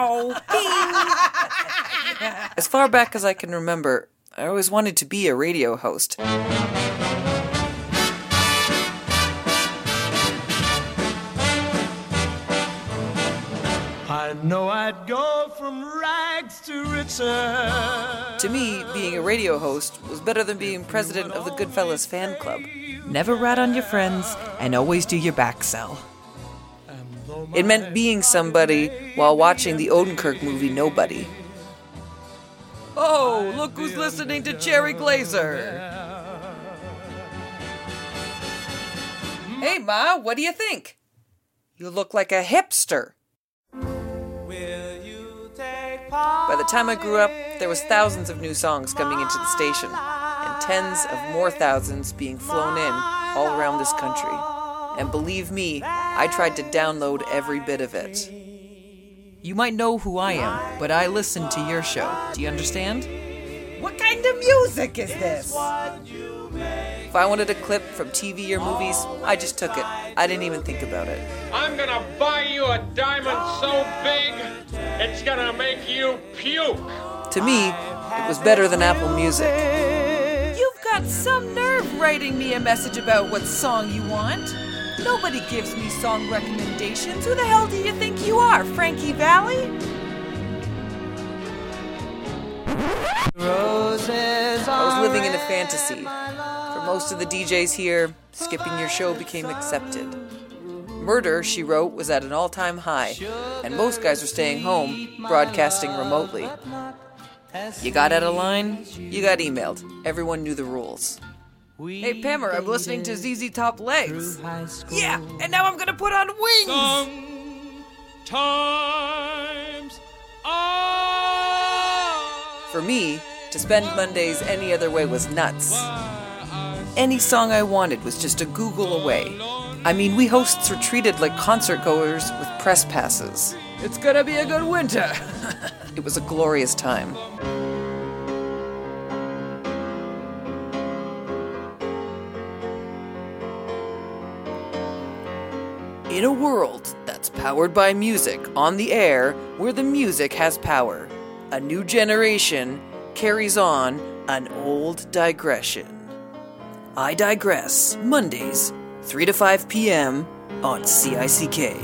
Pow! as far back as I can remember, I always wanted to be a radio host. I know I'd go from rags to riches. To me, being a radio host was better than being president of the Goodfellas fan club. Never rat on your friends and always do your back sell. It meant being somebody while watching the Odenkirk movie Nobody. Oh, look who's listening to Cherry Glazerr. Hey, Ma, what do you think? You look like a hipster. By the time I grew up, there was thousands of new songs coming into the station, and tens of more thousands being flown in all around this country. And believe me, I tried to download every bit of it. You might know who I am, but I listen to your show. Do you understand? What kind of music is this? If I wanted a clip from TV or movies, I just took it. I didn't even think about it. I'm gonna buy you a diamond so big, it's gonna make you puke. To me, it was better than Apple Music. You've got some nerve writing me a message about what song you want. Nobody gives me song recommendations. Who the hell do you think you are, Frankie Valli? I was living in a fantasy. For most of the DJs here, skipping your show became accepted. Murder, she wrote, was at an all time high, and most guys were staying home, broadcasting remotely. You got out of line, you got emailed. Everyone knew the rules. Hey, Pammer, I'm listening to ZZ Top Legs. Yeah, and now I'm gonna put on wings. Sometimes I For me, to spend Mondays any other way was nuts. Any song I wanted was just a Google away. I mean, we hosts were treated like concert goers with press passes. It's gonna be a good winter. It was a glorious time. In a world that's powered by music on the air, where the music has power, a new generation carries on an old digression. I digress, Mondays, 3 to 5 p.m. on CICK.